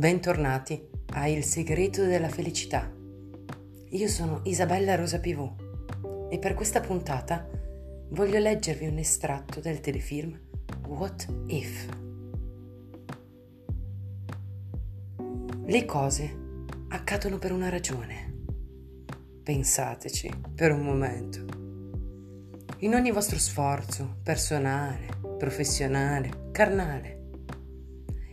Bentornati a Il segreto della felicità. Io sono Isabella Rosa Pivot e per questa puntata voglio leggervi un estratto del telefilm What If. Le cose accadono per una ragione. Pensateci per un momento. In ogni vostro sforzo, personale, professionale, carnale,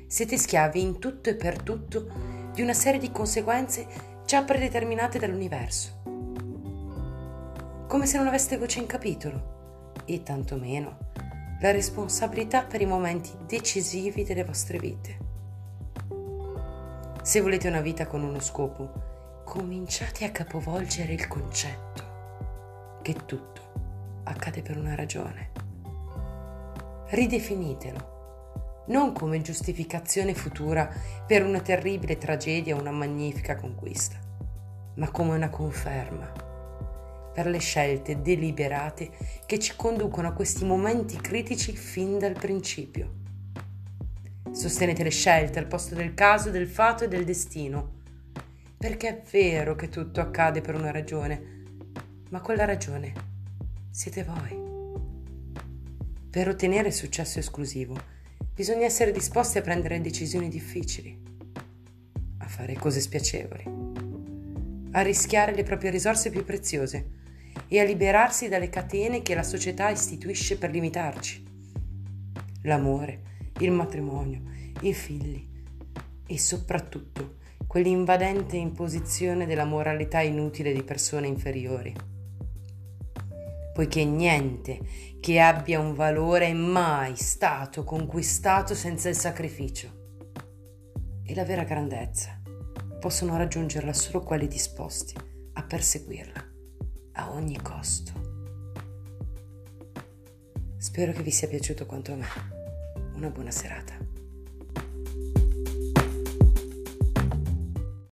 siete schiavi in tutto e per tutto di una serie di conseguenze già predeterminate dall'universo. Come se non aveste voce in capitolo e tantomeno la responsabilità per i momenti decisivi delle vostre vite. Se volete una vita con uno scopo, cominciate a capovolgere il concetto che tutto accade per una ragione. Ridefinitelo non come giustificazione futura per una terribile tragedia o una magnifica conquista, ma come una conferma per le scelte deliberate che ci conducono a questi momenti critici fin dal principio. Sostenete le scelte al posto del caso, del fato e del destino, perché è vero che tutto accade per una ragione, ma quella ragione siete voi. Per ottenere successo esclusivo, bisogna essere disposti a prendere decisioni difficili, a fare cose spiacevoli, a rischiare le proprie risorse più preziose e a liberarsi dalle catene che la società istituisce per limitarci. L'amore, il matrimonio, i figli e soprattutto quell'invadente imposizione della moralità inutile di persone inferiori poiché niente che abbia un valore è mai stato conquistato senza il sacrificio. E la vera grandezza possono raggiungerla solo quelli disposti a perseguirla a ogni costo. Spero che vi sia piaciuto quanto a me. Una buona serata.